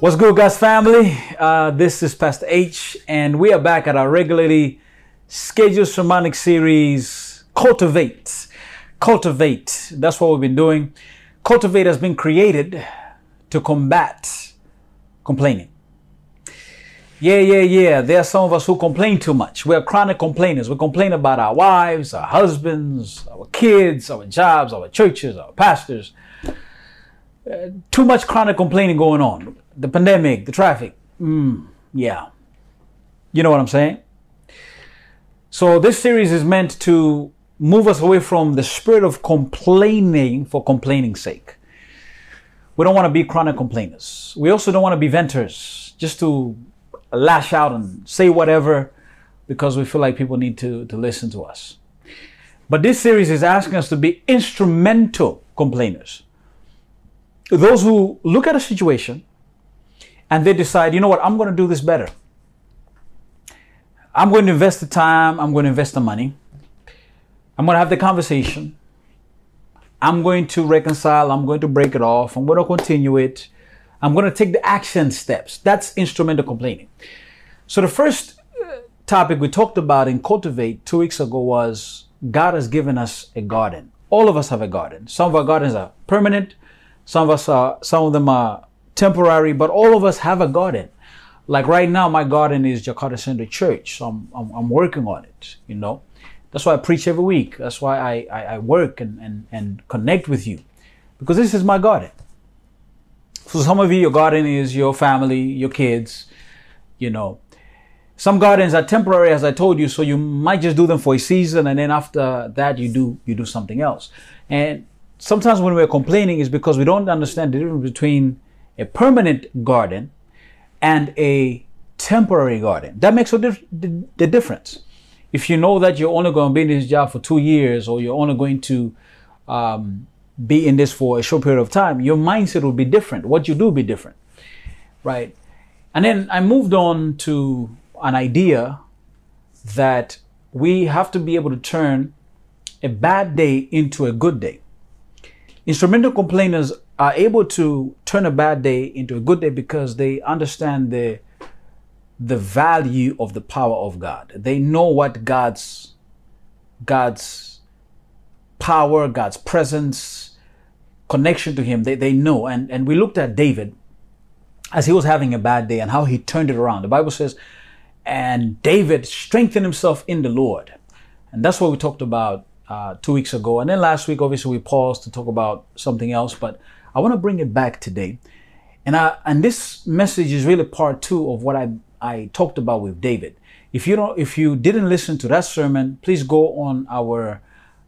What's good, guys, family? Uh, this is Pastor H, and we are back at our regularly scheduled sermonic series, Cultivate. Cultivate. That's what we've been doing. Cultivate has been created to combat complaining. Yeah, yeah, yeah. There are some of us who complain too much. We're chronic complainers. We complain about our wives, our husbands, our kids, our jobs, our churches, our pastors. Uh, too much chronic complaining going on the pandemic, the traffic. Mm, yeah. You know what I'm saying? So this series is meant to move us away from the spirit of complaining for complaining's sake. We don't want to be chronic complainers. We also don't want to be venters, just to lash out and say whatever because we feel like people need to, to listen to us. But this series is asking us to be instrumental complainers. Those who look at a situation and they decide, you know what, I'm going to do this better. I'm going to invest the time, I'm going to invest the money. I'm going to have the conversation. I'm going to reconcile, I'm going to break it off, I'm going to continue it. I'm going to take the action steps. That's instrumental complaining. So the first uh, topic we talked about in Cultivate two weeks ago was God has given us a garden. All of us have a garden. Some of our gardens are permanent. Some of us are, some of them are temporary, but all of us have a garden. Like right now, my garden is Jakarta Center Church. So I'm, I'm, I'm, working on it, you know. That's why I preach every week. That's why I, I, I work and, and, and connect with you because this is my garden. For some of you, your garden is your family, your kids, you know. Some gardens are temporary, as I told you, so you might just do them for a season, and then after that, you do you do something else. And sometimes when we're complaining, is because we don't understand the difference between a permanent garden and a temporary garden. That makes the, the difference. If you know that you're only going to be in this job for two years or you're only going to um, be in this for a short period of time, your mindset will be different. What you do will be different, right? And then I moved on to an idea that we have to be able to turn a bad day into a good day. Instrumental complainers are able to turn a bad day into a good day because they understand the the value of the power of God. They know what God's God's power, God's presence, connection to him, they, they know. And and we looked at David as he was having a bad day and how he turned it around. The Bible says, and David strengthened himself in the Lord. And that's what we talked about uh, two weeks ago. And then last week, obviously, we paused to talk about something else. But I want to bring it back today. And I, and this message is really part two of what I, I talked about with David. If you don't, if you didn't listen to that sermon, please go on our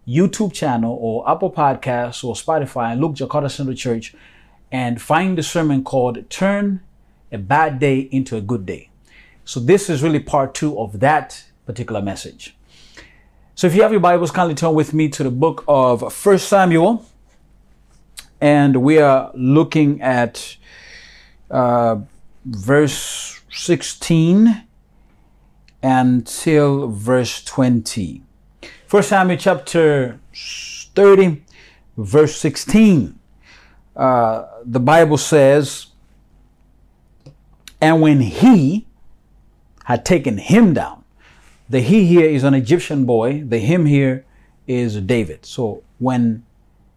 YouTube channel or Apple Podcasts or Spotify and look Jakarta Central Church and find the sermon called Turn a Bad Day into a Good Day. So this is really part two of that particular message. So if you have your Bibles, kindly turn with me to the book of First Samuel and we are looking at uh, verse 16 until verse 20. First Samuel chapter 30, verse 16. Uh, the Bible says, And when he had taken him down, the he here is an Egyptian boy, the him here is David. So when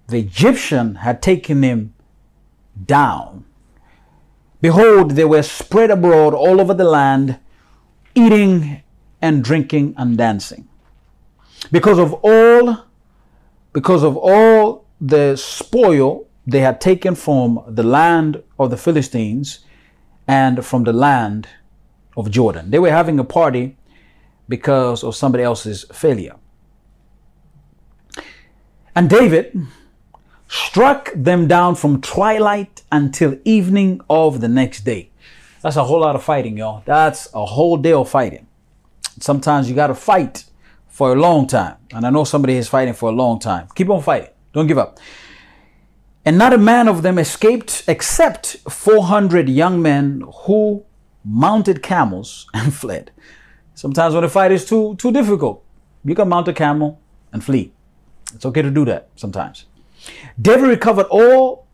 the Egyptian had taken him down. Behold, they were spread abroad all over the land, eating and drinking and dancing. Because of all, because of all the spoil they had taken from the land of the Philistines and from the land of Judah. They were having a party because of somebody else's failure. And David, struck them down from twilight until evening of the next day. That's a whole lot of fighting, y'all. That's a whole day of fighting. Sometimes you got to fight for a long time. And I know somebody is fighting for a long time. Keep on fighting. Don't give up. And not a man of them escaped except 400 young men who mounted camels and fled. Sometimes when the fight is too, too difficult, you can mount a camel and flee. It's okay to do that sometimes. David recovered all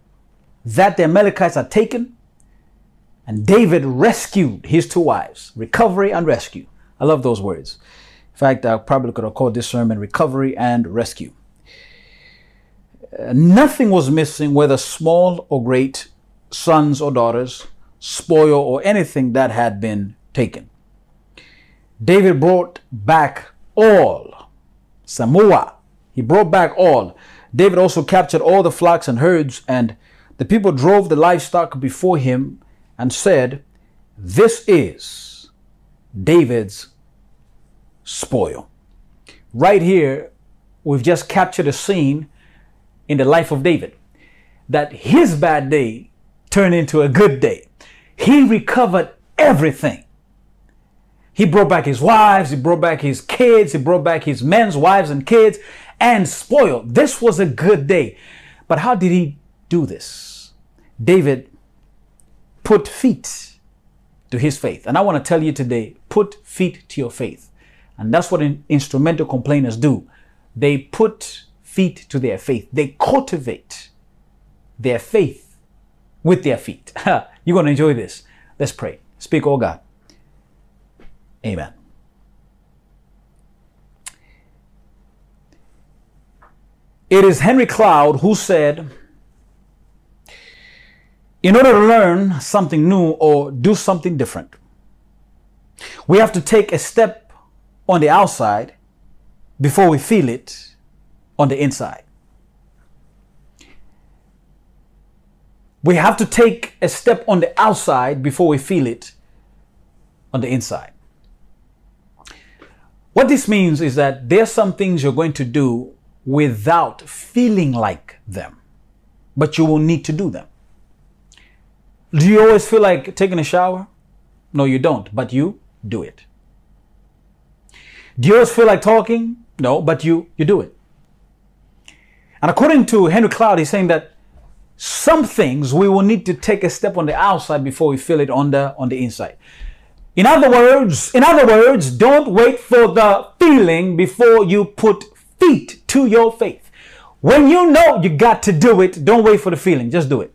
that the Amalekites had taken, And David rescued his two wives. Recovery and rescue. I love those words. In fact, I probably could have called this sermon Recovery and Rescue. Uh, nothing was missing, whether small or great, sons or daughters, spoil or anything that had been taken. David brought back all. Samua. He brought back all. David also captured all the flocks and herds, and the people drove the livestock before him and said, This is David's spoil. Right here, we've just captured a scene in the life of David that his bad day turned into a good day. He recovered everything. He brought back his wives, he brought back his kids, he brought back his men's wives and kids, and spoiled. This was a good day. But how did he do this? David put feet to his faith. And I want to tell you today put feet to your faith. And that's what instrumental complainers do. They put feet to their faith, they cultivate their faith with their feet. You're going to enjoy this. Let's pray. Speak, oh God. Amen. It is Henry Cloud who said, in order to learn something new or do something different, we have to take a step on the outside before we feel it on the inside. We have to take a step on the outside before we feel it on the inside. What this means is that there are some things you're going to do without feeling like them, but you will need to do them. Do you always feel like taking a shower? No, you don't, but you do it. Do you always feel like talking? No, but you, you do it. And according to Henry Cloud, he's saying that some things we will need to take a step on the outside before we feel it on the on the inside. In other words, in other words, don't wait for the feeling before you put feet to your faith. When you know you got to do it, don't wait for the feeling, just do it.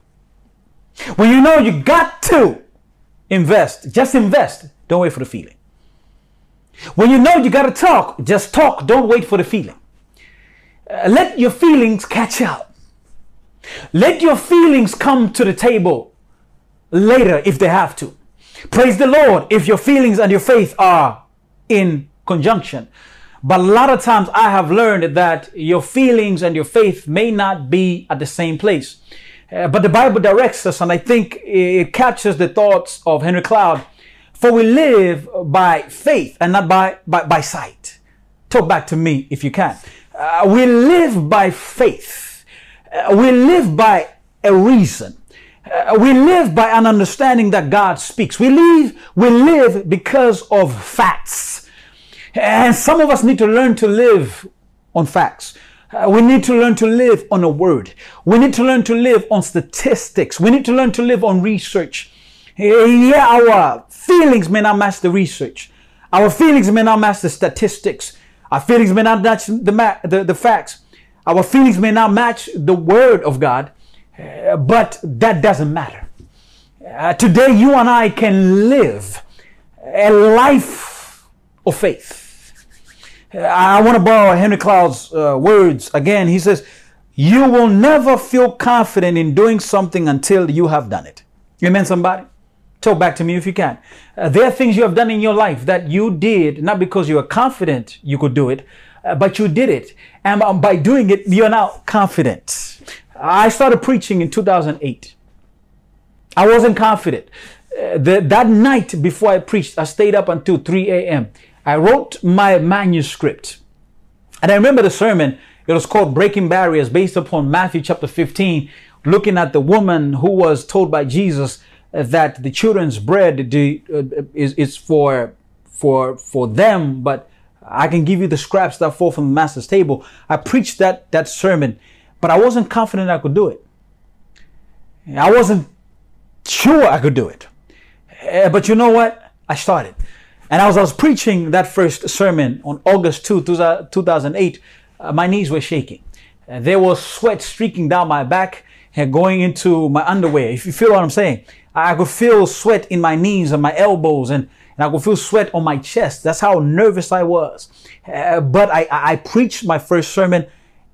When you know you got to invest, just invest, don't wait for the feeling. When you know you got to talk, just talk, don't wait for the feeling. Uh, let your feelings catch up. Let your feelings come to the table later if they have to. Praise the Lord if your feelings and your faith are in conjunction. But a lot of times I have learned that your feelings and your faith may not be at the same place. Uh, but the Bible directs us, and I think it captures the thoughts of Henry Cloud. For we live by faith and not by, by, by sight. Talk back to me if you can. Uh, we live by faith. Uh, we live by a reason. Uh, we live by an understanding that God speaks. We live, we live because of facts. And some of us need to learn to live on facts. Uh, we need to learn to live on a word. We need to learn to live on statistics. We need to learn to live on research. Yeah, our feelings may not match the research. Our feelings may not match the statistics. Our feelings may not match the, the, the facts. Our feelings may not match the word of God, uh, but that doesn't matter. Uh, today, you and I can live a life of faith. I want to borrow Henry Cloud's uh, words again. He says, You will never feel confident in doing something until you have done it. Amen, somebody? Talk back to me if you can. Uh, there are things you have done in your life that you did not because you were confident you could do it, uh, but you did it. And um, by doing it, you're now confident. I started preaching in 2008. I wasn't confident. Uh, the, that night before I preached, I stayed up until 3 a.m. I wrote my manuscript. And I remember the sermon, it was called Breaking Barriers, based upon Matthew chapter 15, looking at the woman who was told by Jesus that the children's bread uh, is, for, for, for them, but I can give you the scraps that fall from the master's table. I preached that, that sermon, but I wasn't confident I could do it. I wasn't sure I could do it. Eh, but you know what? I started. And as I was preaching that first sermon on August 2, 2008, uh, my knees were shaking. Uh, there was sweat streaking down my back and going into my underwear. If you feel what I'm saying, I could feel sweat in my knees and my elbows and, and I could feel sweat on my chest. That's how nervous I was. Uh, but I, I preached my first sermon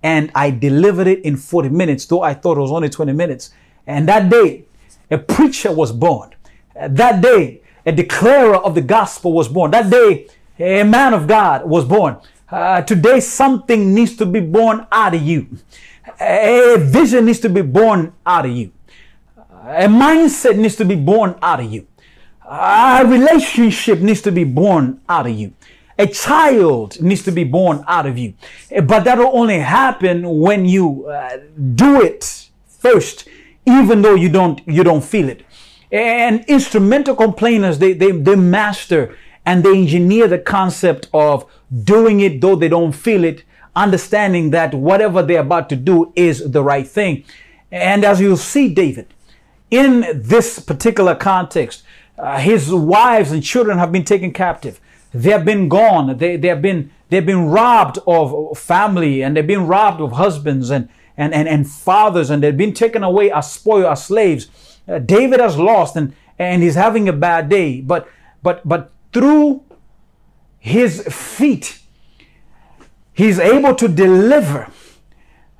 and I delivered it in 40 minutes, though I thought it was only 20 minutes. And that day, a preacher was born. Uh, that day, a declarer of the gospel was born. That day, a man of God was born. Uh, today, something needs to be born out of you. A vision needs to be born out of you. A mindset needs to be born out of you. A relationship needs to be born out of you. A child needs to be born out of you. But that'll only happen when you uh, do it first, even though you don't, you don't feel it. And instrumental complainers, they, they, they master and they engineer the concept of doing it though they don't feel it, understanding that whatever they're about to do is the right thing. And as you'll see, David, in this particular context, uh, his wives and children have been taken captive. They have been gone. They, they have been, they've been robbed of family and they've been robbed of husbands and, and, and, and fathers and they've been taken away as spoil, as slaves. Uh, David has lost and, and he's having a bad day. But, but, but through his feet, he's able to deliver.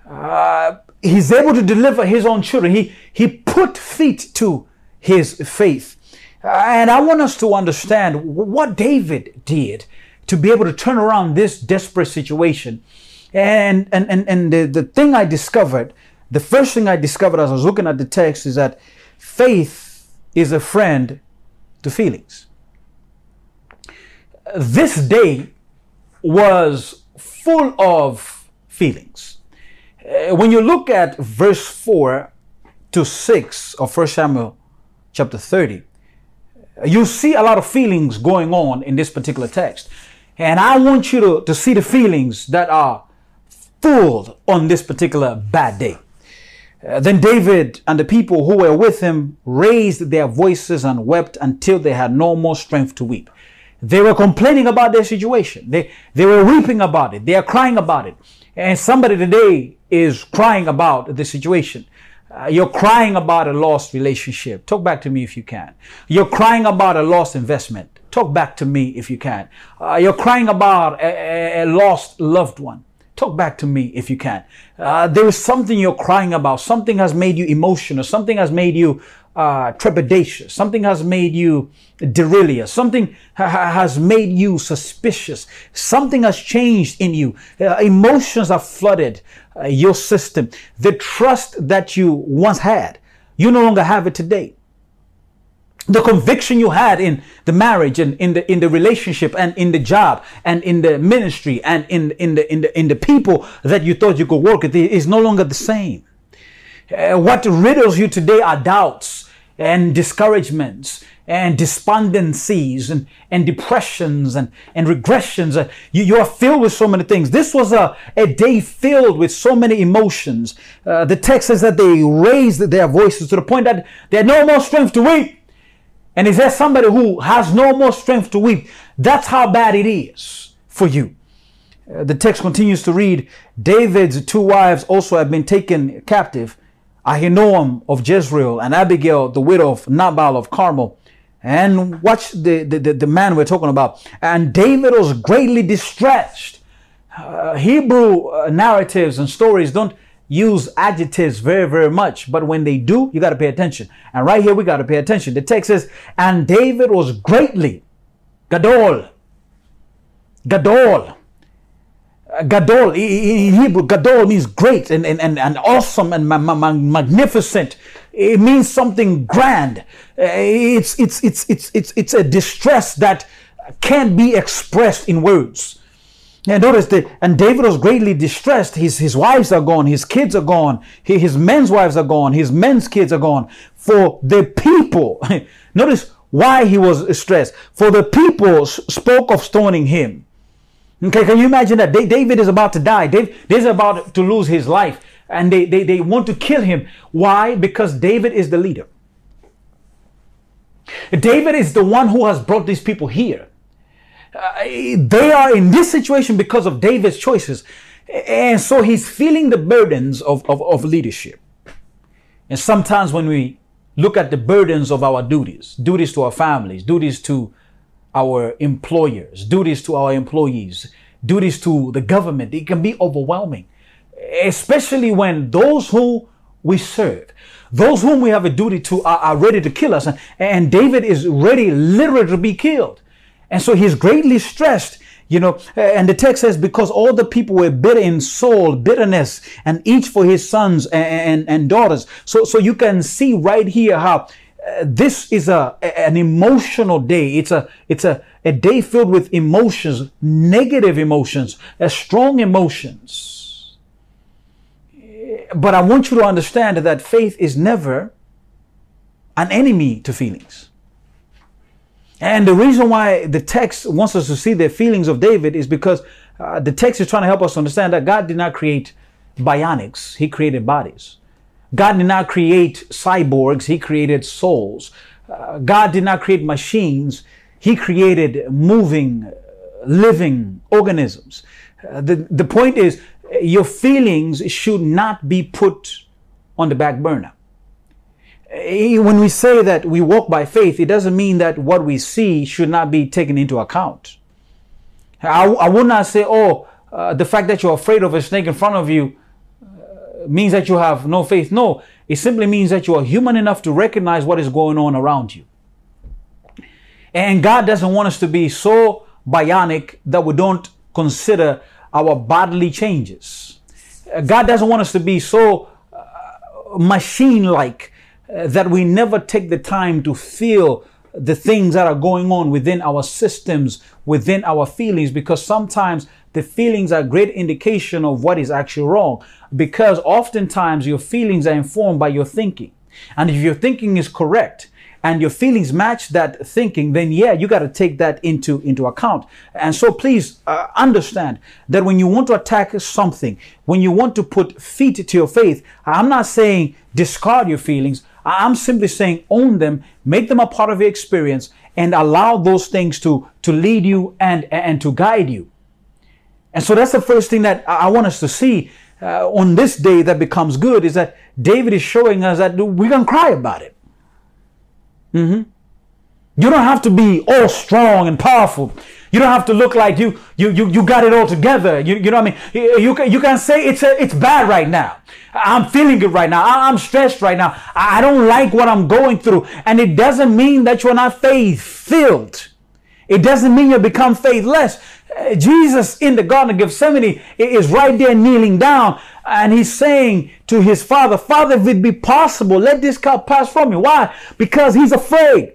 Uh, he's able to deliver his own children. He, he put feet to his faith. Uh, and I want us to understand what David did to be able to turn around this desperate situation. And, and, and, and the, the thing I discovered, the first thing I discovered as I was looking at the text is that faith is a friend to feelings. This day was full of feelings. Uh, when you look at verse 4 to 6 of 1 Samuel chapter 30, you see a lot of feelings going on in this particular text. And I want you to, to see the feelings that are full on this particular bad day. Uh, then David and the people who were with him raised their voices and wept until they had no more strength to weep. They were complaining about their situation. They, they were weeping about it. They are crying about it. And somebody today is crying about the situation. Uh, you're crying about a lost relationship. Talk back to me if you can. You're crying about a lost investment. Talk back to me if you can. Uh, you're crying about a, a, a, lost loved one. Talk back to me if you can. Uh, there is something you're crying about. Something has made you emotional. Something has made you uh, trepidatious. Something has made you delirious. Something ha- has made you suspicious. Something has changed in you. Uh, emotions have flooded uh, your system. The trust that you once had, you no longer have it today. The conviction you had in the marriage and in the in the relationship and in the job and in the ministry and in in the in the in the people that you thought you could work with is no longer the same. Uh, what riddles you today are doubts and discouragements and despondencies and, and depressions and, and regressions. Uh, you, you are filled with so many things. This was a, a day filled with so many emotions. Uh, the text says that they raised their voices to the point that they had no more strength to weep. And is there somebody who has no more strength to weep? That's how bad it is for you. Uh, the text continues to read David's two wives also have been taken captive Ahinoam of Jezreel and Abigail, the widow of Nabal of Carmel. And watch the, the, the, man we're talking about. And David was greatly distressed. Uh, Hebrew uh, narratives and stories don't use adjectives very, very much. But when they do, you got to pay attention. And right here, we got to pay attention. The text says, and David was greatly, Gadol, Gadol, uh, Gadol in Hebrew, Gadol means great and, and, and, and awesome and ma- ma- magnificent. It means something grand. Uh, it's, it's, it's, it's, it's, it's a distress that can't be expressed in words. And notice that, and David was greatly distressed. His, his wives are gone, his kids are gone, his men's wives are gone, his men's kids are gone. For the people, notice why he was stressed. For the people spoke of stoning him. Okay, can you imagine that? David is about to die. David is about to lose his life. And they, they, they want to kill him. Why? Because David is the leader. David is the one who has brought these people here. Uh, they are in this situation because of David's choices. And so he's feeling the burdens of, of, of leadership. And sometimes when we look at the burdens of our duties, duties to our families, duties to our employers, duties to our employees, duties to the government, it can be overwhelming, especially when those who we serve, those whom we have a duty to are, are ready to kill us. And, and David is ready literally to be killed. And so he's greatly stressed you know, and the text says, because all the people were bitter in soul, bitterness, and each for his sons and, and, and daughters. So, so you can see right here how uh, this is a, an emotional day. It's a, it's a, a day filled with emotions, negative emotions, uh, strong emotions. But I want you to understand that faith is never an enemy to feelings. And the reason why the text wants us to see the feelings of David is because uh, the text is trying to help us understand that God did not create bionics, He created bodies. God did not create cyborgs, He created souls. Uh, God did not create machines, He created moving, living organisms. Uh, the, the point is, your feelings should not be put on the back burner. Eh, when we say that we walk by faith, it doesn't mean that what we see should not be taken into account. I, I would not say, oh, uh, the fact that you're afraid of a snake in front of you uh, means that you have no faith. No, it simply means that you are human enough to recognize what is going on around you. And God doesn't want us to be so bionic that we don't consider our bodily changes. God doesn't want us to be so uh, machine like uh, that we never take the time to feel the things that are going on within our systems, within our feelings, because sometimes the feelings are a great indication of what is actually wrong. Because oftentimes your feelings are informed by your thinking. And if your thinking is correct, and your feelings match that thinking, then yeah, you got to take that into, into account. And so please uh, understand that when you want to attack something, when you want to put feet to your faith, I'm not saying discard your feelings. I'm simply saying own them, make them a part of your experience, and allow those things to, to lead you and, and to guide you. And so that's the first thing that I want us to see uh, on this day that becomes good is that David is showing us that we're going to cry about it. Mm-hmm. You don't have to be all strong and powerful. You don't have to look like you you you, you got it all together. You, you know what I mean? You, you can say it's a, it's bad right now. I'm feeling it right now. I'm stressed right now. I don't like what I'm going through. And it doesn't mean that you're not faith filled. It doesn't mean you become faithless. Uh, Jesus in the Garden of Gethsemane is right there kneeling down and he's saying to his father, Father, if it be possible, let this cup pass from me. Why? Because he's afraid.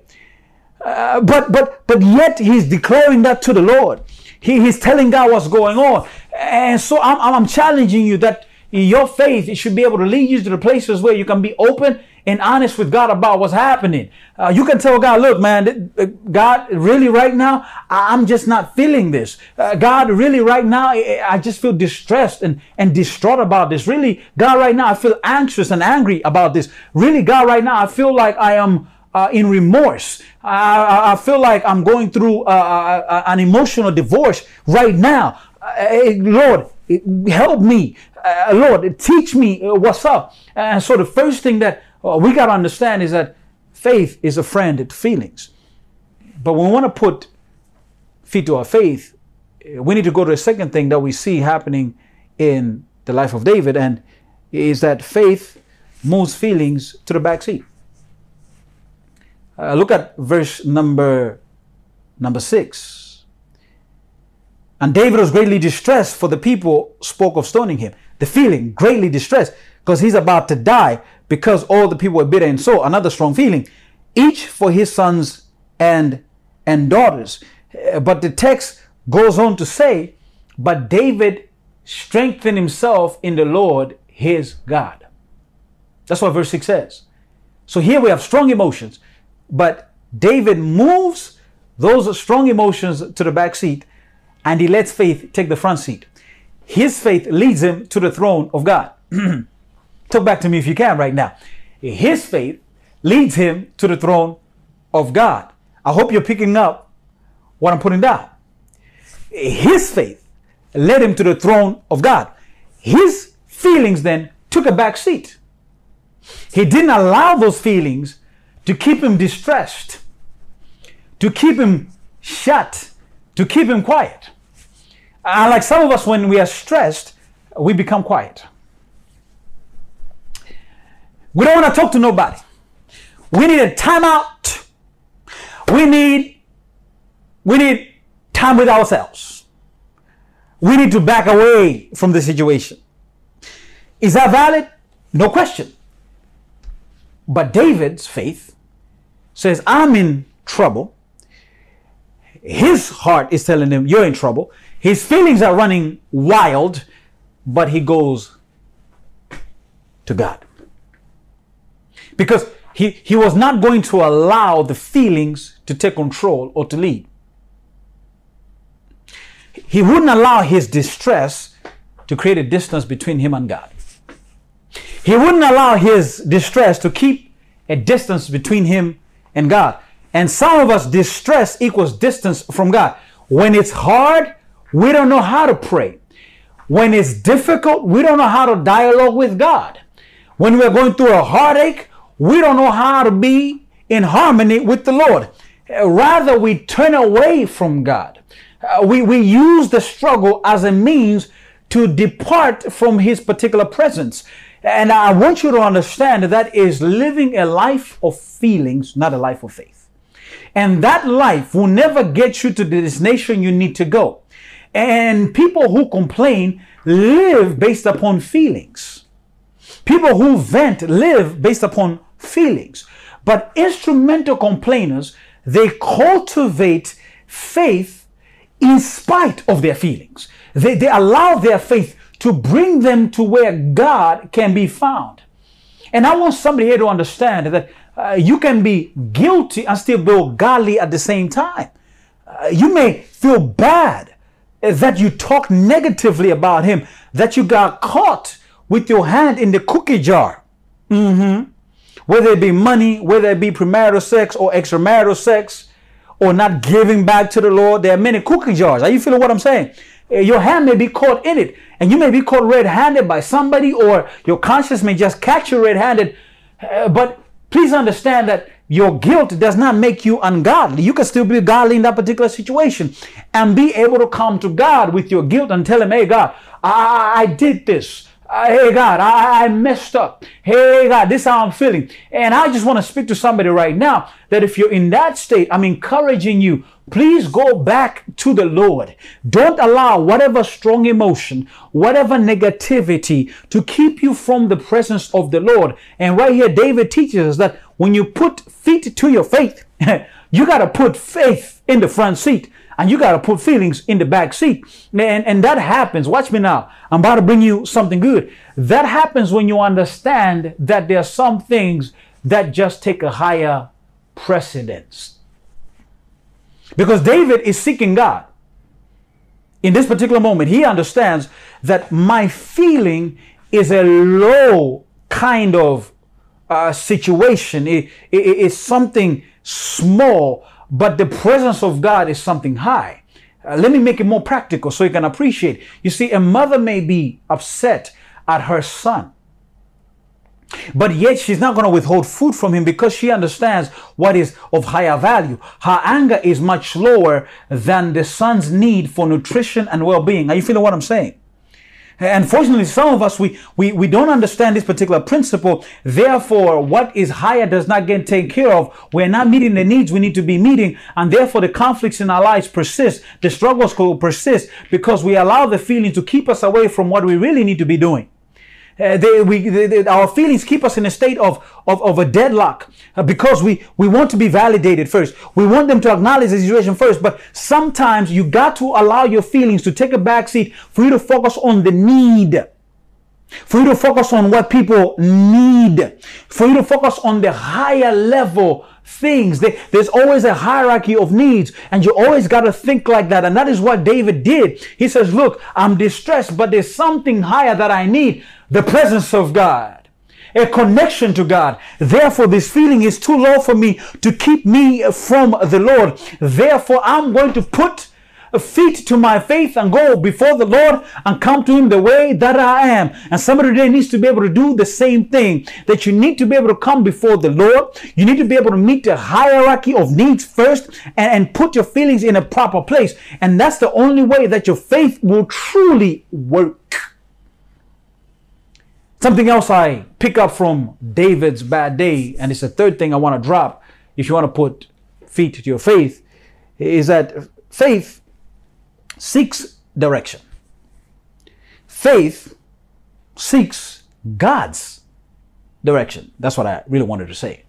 Uh, but but but yet he's declaring that to the Lord. He, he's telling God what's going on. And so I'm, I'm challenging you that your faith it should be able to lead you to the places where you can be open and honest with God about what's happening. Uh, you can tell God, look, man, God, really right now, I'm just not feeling this. Uh, God, really right now, I just feel distressed and, and distraught about this. Really, God, right now, I feel anxious and angry about this. Really, God, right now, I feel like I am uh, in remorse. I, I, feel like I'm going through uh, uh, uh an emotional divorce right now. Lord, help me. Lord, teach me what's up. And so the first thing that we got to understand is that faith is a friend to feelings. But when we want to put feet to our faith, we need to go to the second thing that we see happening in the life of David, and is that faith moves feelings to the back seat. Uh, look at verse number number six. And David was greatly distressed, for the people spoke of stoning him. The feeling greatly distressed because he's about to die because all the people were bitter and so another strong feeling, each for his sons and and daughters. Uh, but the text goes on to say, but David strengthened himself in the Lord his God. That's what verse 6 says. So here we have strong emotions. But David moves those strong emotions to the back seat and he lets faith take the front seat. His faith leads him to the throne of God. Talk back to me if you can right now. His faith leads him to the throne of God. I hope you're picking up what I'm putting down. His faith led him to the throne of God. His feelings then took a back seat. He didn't allow those feelings to keep him distressed, to keep him shut, to keep him quiet. And like some of us, when we are stressed, we become quiet. We don't want to talk to nobody. We need a timeout. We need we need time with ourselves. We need to back away from the situation. Is that valid? No question. But David's faith says, I'm in trouble. His heart is telling him, You're in trouble. His feelings are running wild, but he goes to God. Because he, he was not going to allow the feelings to take control or to lead. He wouldn't allow his distress to create a distance between him and God. He wouldn't allow his distress to keep a distance between him and God. And some of us, distress equals distance from God. When it's hard, we don't know how to pray. When it's difficult, we don't know how to dialogue with God. When we're going through a heartache, we don't know how to be in harmony with the Lord. Rather, we turn away from God. Uh, we, we use the struggle as a means to depart from His particular presence. And I want you to understand that, is living a life of feelings, not a life of faith. And that life will never get you to the destination you need to go. And people who complain live based upon feelings. People who vent live based upon feelings. But instrumental complainers, they cultivate faith in spite of their feelings. They, they allow their faith to bring them to where God can be found. And I want somebody here to understand that uh, you can be guilty and still be godly at the same time. Uh, you may feel bad that you talk negatively about him, that you got caught with your hand in the cookie jar. Mm-hmm. Whether it be money, whether it be premarital sex or extramarital sex, or not giving back to the Lord, there are many cookie jars. Are you feeling what I'm saying? Eh, your hand may be caught in it, and you may be caught red-handed by somebody, or your conscience may just catch you red-handed. Uh, but please understand that your guilt does not make you ungodly. You can still be godly in that particular situation and be able to come to God with your guilt and tell Him, "Hey, God, I, I did this. Uh, hey God, I, I, messed up. Hey God, this is how I'm feeling. And I just want to speak to somebody right now that if you're in that state, I'm encouraging you, please go back to the Lord. Don't allow whatever strong emotion, whatever negativity to keep you from the presence of the Lord. And right here, David teaches us that when you put feet to your faith, you got to put faith in the front seat and you got to put feelings in the back seat. And, and that happens. Watch me now. I'm about to bring you something good. That happens when you understand that there are some things that just take a higher precedence. Because David is seeking God. In this particular moment, he understands that my feeling is a low kind of uh, situation. It, it, it's something small but the presence of God is something high. Uh, let me make it more practical so you can appreciate. You see, a mother may be upset at her son, but yet she's not going to withhold food from him because she understands what is of higher value. Her anger is much lower than the son's need for nutrition and well being. Are you feeling what I'm saying? Unfortunately, some of us, we, we, we don't understand this particular principle. Therefore, what is higher does not get taken care of. We're not meeting the needs we need to be meeting. And therefore, the conflicts in our lives persist. The struggles will persist because we allow the feeling to keep us away from what we really need to be doing. Uh, they, we, they, they, our feelings keep us in a state of, of, of a deadlock uh, because we, we want to be validated first. We want them to acknowledge the situation first. But sometimes you got to allow your feelings to take a back seat for you to focus on the need. For you to focus on what people need. For you to focus on the higher level things. There's always a hierarchy of needs, and you always got to think like that. And that is what David did. He says, Look, I'm distressed, but there's something higher that I need the presence of God, a connection to God. Therefore, this feeling is too low for me to keep me from the Lord. Therefore, I'm going to put feet to my faith and go before the Lord and come to Him the way that I am. And somebody today needs to be able to do the same thing. That you need to be able to come before the Lord. You need to be able to meet the hierarchy of needs first and, and put your feelings in a proper place. And that's the only way that your faith will truly work. Something else I pick up from David's bad day, and it's the third thing I want to drop if you want to put feet to your faith, is that faith seeks direction. Faith seeks God's direction. That's what I really wanted to say.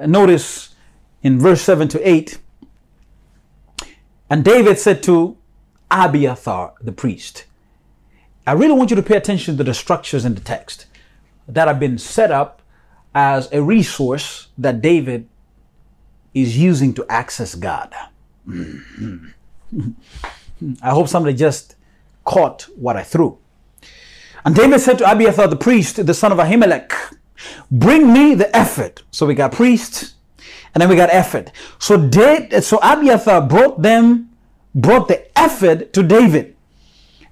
Uh, notice in verse 7 to 8, and David said to Abiathar the priest, I really want you to pay attention to the structures in the text that have been set up as a resource that David is using to access God. Hmm. I hope somebody just caught what I threw. And David said to Abiathar the priest, the son of Ahimelech, Bring me the ephod. So we got priest, and then we got ephod. So, David, so Abiathar brought them, brought the ephod to David.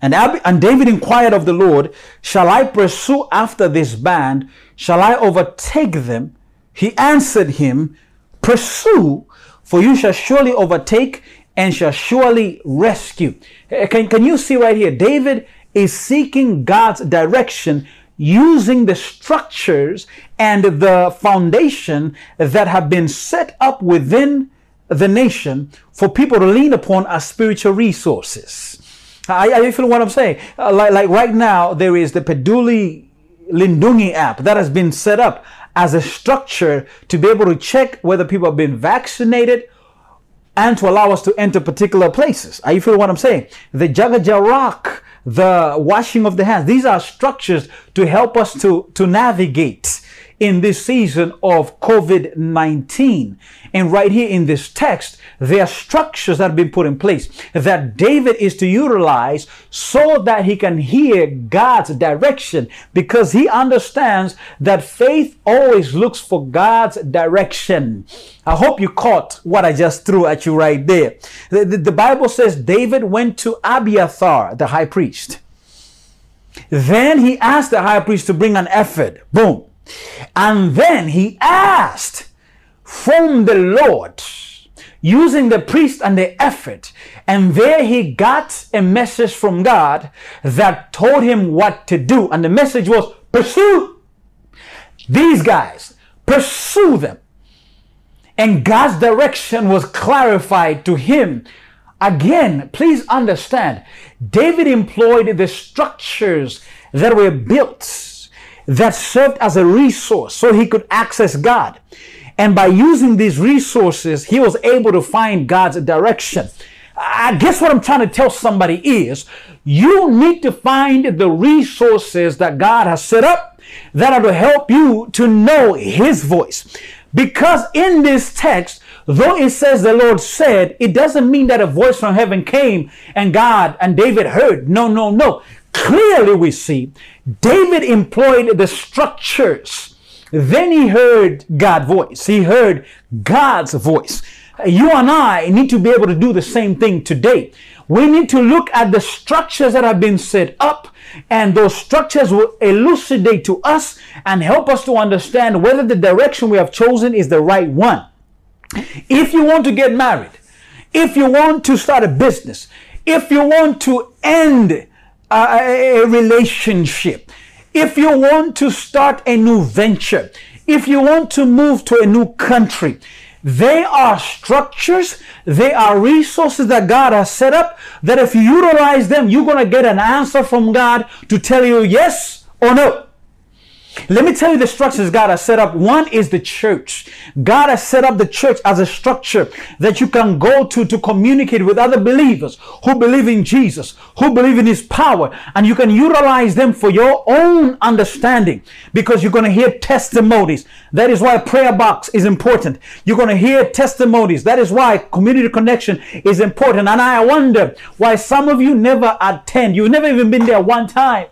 And, Ab- and David inquired of the Lord, Shall I pursue after this band? Shall I overtake them? He answered him, Pursue, for you shall surely overtake and shall surely rescue. Eh, can, can you see right here? David is seeking God's direction using the structures and the foundation that have been set up within the nation for people to lean upon as spiritual resources. I, I feel what I'm saying. Uh, like, like right now, there is the Peduli Lindungi app that has been set up as a structure to be able to check whether people have been vaccinated and to allow us to enter particular places. Are you feel what I'm saying? The Jagajarak, the washing of the hands, these are structures to help us to, to navigate in this season of COVID 19. And right here in this text, there are structures that have been put in place that David is to utilize so that he can hear God's direction because he understands that faith always looks for God's direction. I hope you caught what I just threw at you right there. The, the, the Bible says David went to Abiathar, the high priest. Then he asked the high priest to bring an ephod. Boom. And then he asked from the Lord using the priest and the ephod. And there he got a message from God that told him what to do. And the message was pursue these guys, pursue them. And God's direction was clarified to him. Again, please understand, David employed the structures that were built that served as a resource so he could access God. And by using these resources, he was able to find God's direction. I guess what I'm trying to tell somebody is you need to find the resources that God has set up that are to help you to know his voice. Because in this text, though it says the Lord said, it doesn't mean that a voice from heaven came and God and David heard. No, no, no. Clearly we see David employed the structures then he heard God's voice. He heard God's voice. You and I need to be able to do the same thing today. We need to look at the structures that have been set up and those structures will elucidate to us and help us to understand whether the direction we have chosen is the right one. If you want to get married, if you want to start a business, if you want to end a, relationship, if you want to start a new venture, if you want to move to a new country, they are structures, they are resources that God has set up that if you utilize them, you're going to get an answer from God to tell you yes or no. Let me tell you the structures God has set up. One is the church. God has set up the church as a structure that you can go to to communicate with other believers who believe in Jesus, who believe in his power, and you can utilize them for your own understanding because you're going to hear testimonies. That is why prayer box is important. You're going to hear testimonies. That is why community connection is important. And I wonder why some of you never attend. You've never even been there one time.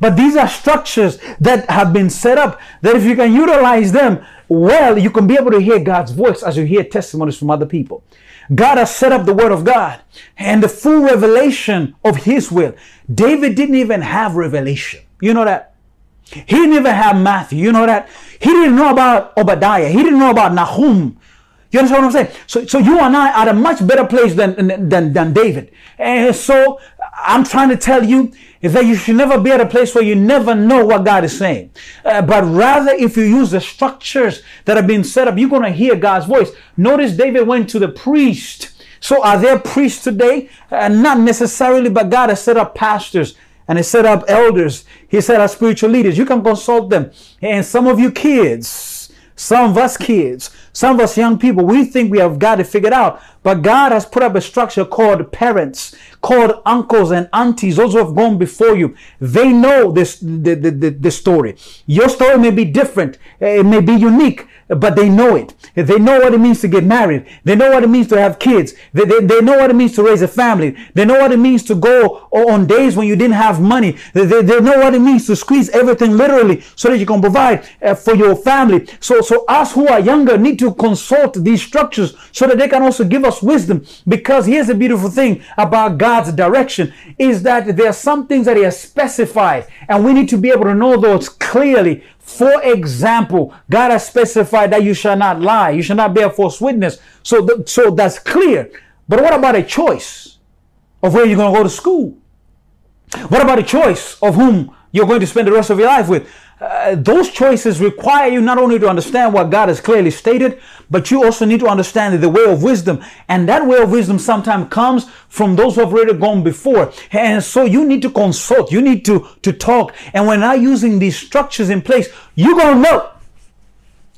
But these are structures that have been set up that if you can utilize them well, you can be able to hear God's voice as you hear testimonies from other people. God has set up the word of God and the full revelation of his will. David didn't even have revelation. You know that? He even have Matthew. You know that? He didn't know about Obadiah. He didn't know about Nahum. You understand what I'm saying? So, so you and I are at a much better place than, than, than David. And so I'm trying to tell you is that you should never be at a place where you never know what God is saying. Uh, but rather, if you use the structures that have been set up, you're going to hear God's voice. Notice David went to the priest. So are there priests today? Uh, not necessarily, but God has set up pastors and he set up elders. He set up spiritual leaders. You can consult them. And some of you kids, some of us kids, some of us young people, we think we have got it figured out. But God has put up a structure called parents, called uncles and aunties, those who have gone before you. They know this the, the, the, the story. Your story may be different, it may be unique, but they know it. They know what it means to get married. They know what it means to have kids. They, they, they know what it means to raise a family. They know what it means to go on days when you didn't have money. They, they, they know what it means to squeeze everything literally so that you can provide uh, for your family. So, so us who are younger need to consult these structures so that they can also give us wisdom. Because here's the beautiful thing about God's direction is that there are some things that He has specified, and we need to be able to know those clearly for example, God has specified that you shall not lie, you shall not bear false witness. So, th- so that's clear. But what about a choice of where you're going to go to school? What about a choice of whom you're going to spend the rest of your life with? Uh, those choices require you not only to understand what God has clearly stated, but you also need to understand the way of wisdom. And that way of wisdom sometimes comes from those who have already gone before. And so you need to consult, you need to, to talk. And when I'm using these structures in place, you're going to know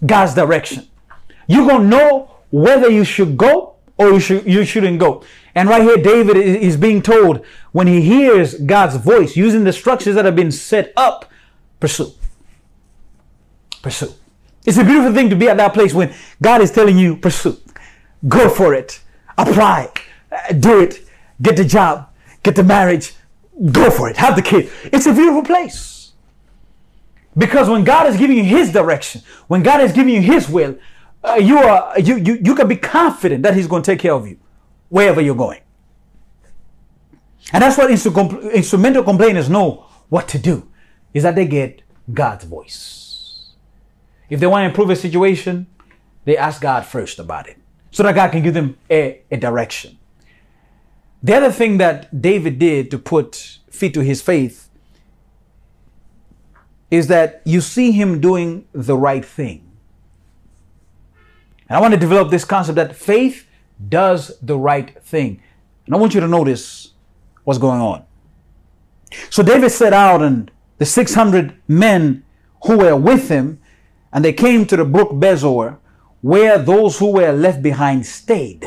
God's direction. You're going to know whether you should go or you, should, you shouldn't go. And right here, David is being told when he hears God's voice using the structures that have been set up, pursue pursue. It's a beautiful thing to be at that place when God is telling you, pursue. Go for it. Apply. Uh, do it. Get the job. Get the marriage. Go for it. Have the kid. It's a beautiful place. Because when God is giving you His direction, when God is giving you His will, uh, you are you, you you can be confident that He's going to take care of you wherever you're going. And that's what instrumental complainers know what to do, is that they get God's voice. If they want to improve a situation, they ask God first about it so that God can give them a, a direction. The other thing that David did to put feet to his faith is that you see him doing the right thing. And I want to develop this concept that faith does the right thing. And I want you to notice what's going on. So David set out, and the 600 men who were with him and they came to the brook Besor, where those who were left behind stayed.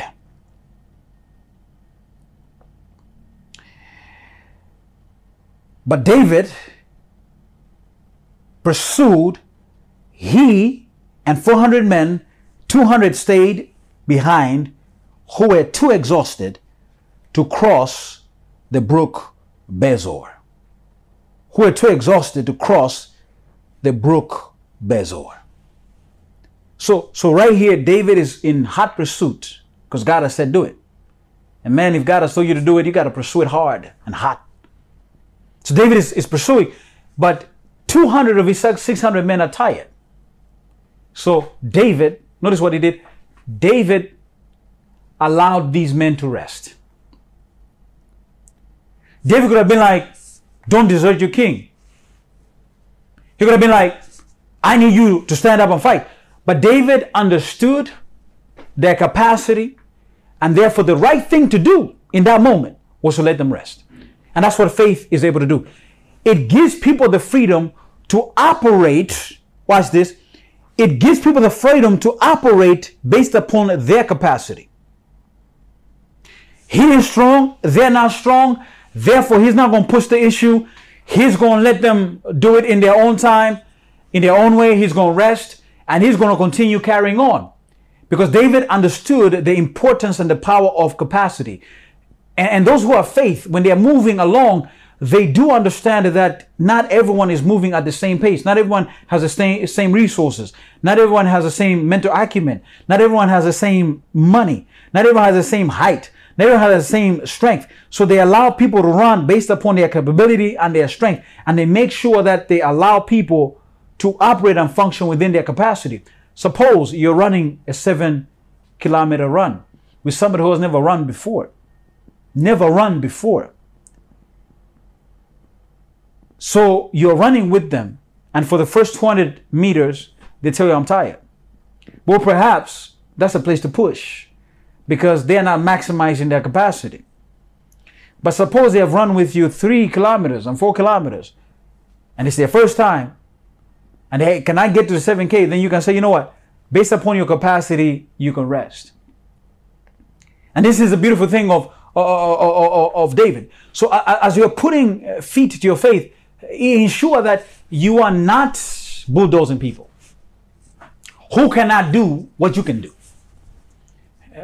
But David pursued, he and 400 men, 200 stayed behind, who were too exhausted to cross the brook Besor. Who were too exhausted to cross the brook Besor. So, so right here, David is in hot pursuit because God has said do it. And man, if God has told you to do it, you got to pursue it hard and hot. So David is, is pursuing, but 200 of his 600 men are tired. So David, notice what he did. David allowed these men to rest. David could have been like, don't desert your king. He could have been like, I need you to stand up and fight. But David understood their capacity, and therefore the right thing to do in that moment was to let them rest. And that's what faith is able to do. It gives people the freedom to operate. Watch this. It gives people the freedom to operate based upon their capacity. He is strong, they're not strong. Therefore, he's not going to push the issue. He's going to let them do it in their own time, in their own way. He's going to rest and he's going to continue carrying on because David understood the importance and the power of capacity. And, and those who have faith, when they are moving along, they do understand that not everyone is moving at the same pace. Not everyone has the same, same resources. Not everyone has the same mental acumen. Not everyone has the same money. Not everyone has the same height. Not everyone has the same strength. So they allow people to run based upon their capability and their strength. And they make sure that they allow people to operate and function within their capacity. Suppose you're running a seven kilometer run with somebody who has never run before. Never run before so you're running with them, and for the first 200 meters, they tell you, I'm tired. Well, perhaps that's a place to push because they're not maximizing their capacity. But suppose they have run with you three kilometers and four kilometers, and it's their first time, and hey, can I get to the 7K, then you can say, you know what? Based upon your capacity, you can rest. And this is the beautiful thing of, of, of, of David. So as you're putting feet to your faith, ensure that you are not bulldozing people who cannot do what you can do.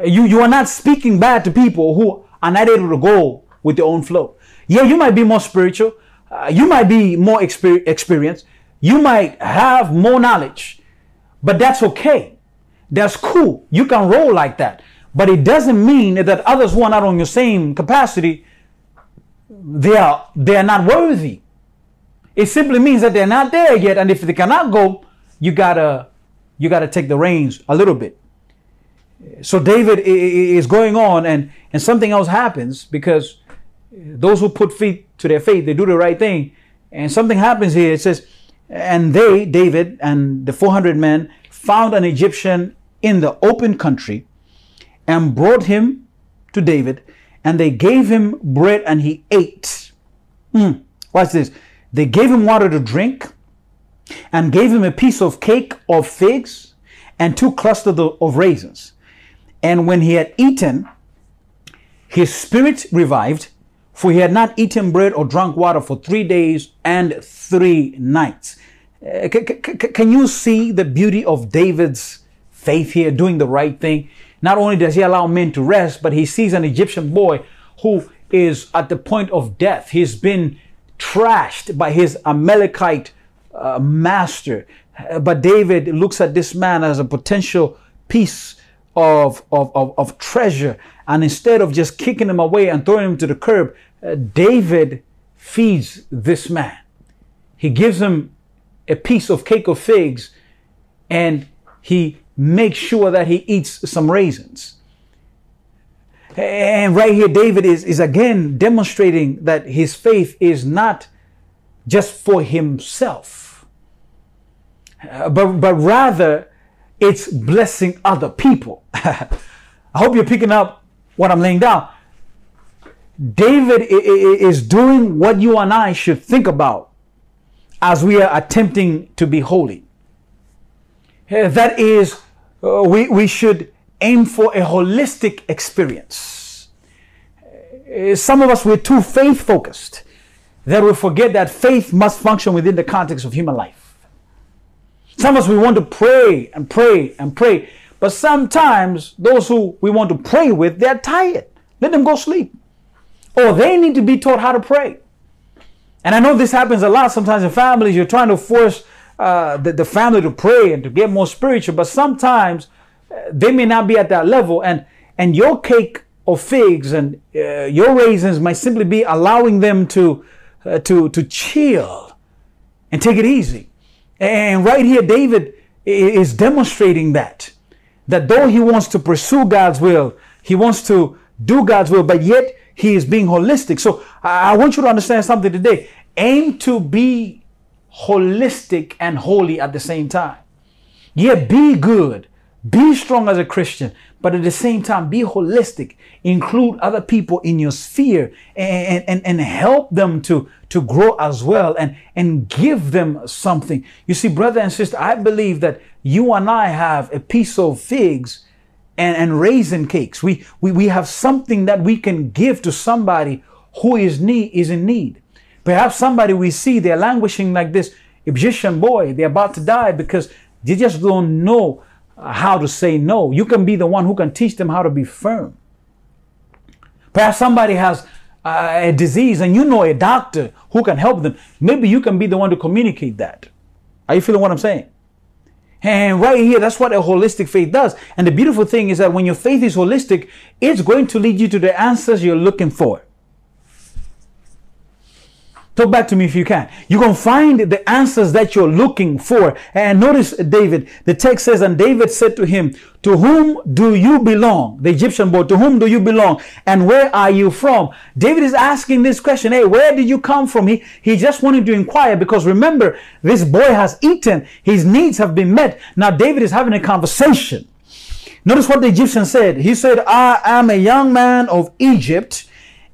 You, you are not speaking bad to people who are not able to go with their own flow. Yeah, you might be more spiritual. Uh, you might be more exper- experienced. You might have more knowledge, but that's okay. That's cool. You can roll like that. But it doesn't mean that others who are not on your same capacity, they are, they are not worthy it simply means that they're not there yet. And if they cannot go, you gotta, you gotta take the reins a little bit. So David is going on and, and something else happens because those who put feet to their faith, they do the right thing. And something happens here. It says, and they, David and the 400 men found an Egyptian in the open country and brought him to David and they gave him bread and he ate. Mm, watch this. They gave him water to drink and gave him a piece of cake of figs and two clusters of raisins. And when he had eaten, his spirit revived, for he had not eaten bread or drunk water for three days and three nights. Uh, can you see the beauty of David's faith here, doing the right thing? Not only does he allow men to rest, but he sees an Egyptian boy who is at the point of death. He's been trashed by his Amalekite uh, master. But David looks at this man as a potential piece of, of, of, of treasure. And instead of just kicking him away and throwing him to the curb, David feeds this man. He gives him a piece of cake of figs and he makes sure that he eats some raisins. And right here, David is, is again demonstrating that his faith is not just for himself, uh, but, but rather it's blessing other people. I hope you're picking up what I'm laying down. David is doing what you and I should think about as we are attempting to be holy. Uh, that is, uh, we, we should aim for a holistic experience. Uh, some of us, we're too faith focused that we forget that faith must function within the context of human life. Some of us, we want to pray and pray and pray, but sometimes those who we want to pray with, they're tired. Let them go sleep. Or they need to be taught how to pray. And I know this happens a lot sometimes in families. You're trying to force uh, the, the family to pray and to get more spiritual, but sometimes they may not be at that level and and your cake of figs and uh, your raisins might simply be allowing them to uh, to to chill and take it easy and right here david is demonstrating that that though he wants to pursue god's will he wants to do god's will but yet he is being holistic so i want you to understand something today aim to be holistic and holy at the same time yeah be good be strong as a Christian, but at the same time, be holistic. Include other people in your sphere and, and, and help them to, to grow as well and, and give them something. You see, brother and sister, I believe that you and I have a piece of figs and, and raisin cakes. We, we, we have something that we can give to somebody who is, need, is in need. Perhaps somebody we see, they're languishing like this Egyptian boy. They're about to die because they just don't know how to say no. You can be the one who can teach them how to be firm. Perhaps somebody has uh, a disease and you know a doctor who can help them, maybe you can be the one to communicate that. Are you feeling what I'm saying? And right here, that's what a holistic faith does. And the beautiful thing is that when your faith is holistic, it's going to lead you to the answers you're looking for. Talk back to me if you can. Going to find the answers that you're looking for. And notice David, the text says, and David said to him, to whom do you belong? The Egyptian boy, to whom do you belong? And where are you from? David is asking this question. Hey, where did you come from? He, he just wanted to inquire because remember, this boy has eaten. His needs have been met. Now David is having a conversation. Notice what the Egyptian said. He said, I am a young man of Egypt,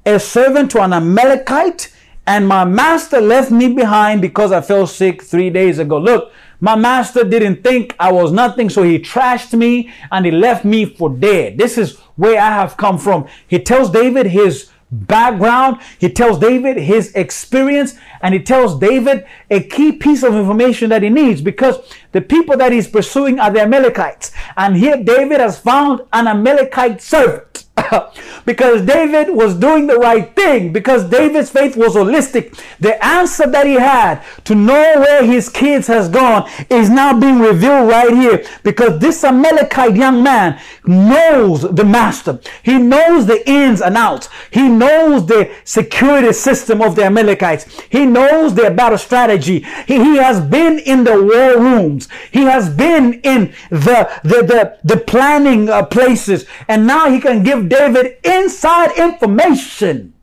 a servant to an Amalekite and my master left me behind because I fell sick three days ago. Look, my master didn't think I was nothing, so he trashed me and he left me for dead. This is where I have come from. He tells David his background, he tells David his experience, and he tells David a key piece of information that he needs because the people that he's pursuing are the Amalekites. And here David has found an Amalekite servant. because David was doing the right thing, because David's faith was holistic. The answer that he had to know where his kids has gone is now being revealed right here because this Amalekite young man knows the master. He knows the ins and outs. He knows the security system of the Amalekites. He knows their battle strategy. He, he has been in the war rooms. He has been in the, the, the, the planning uh, places and now he can give David inside information.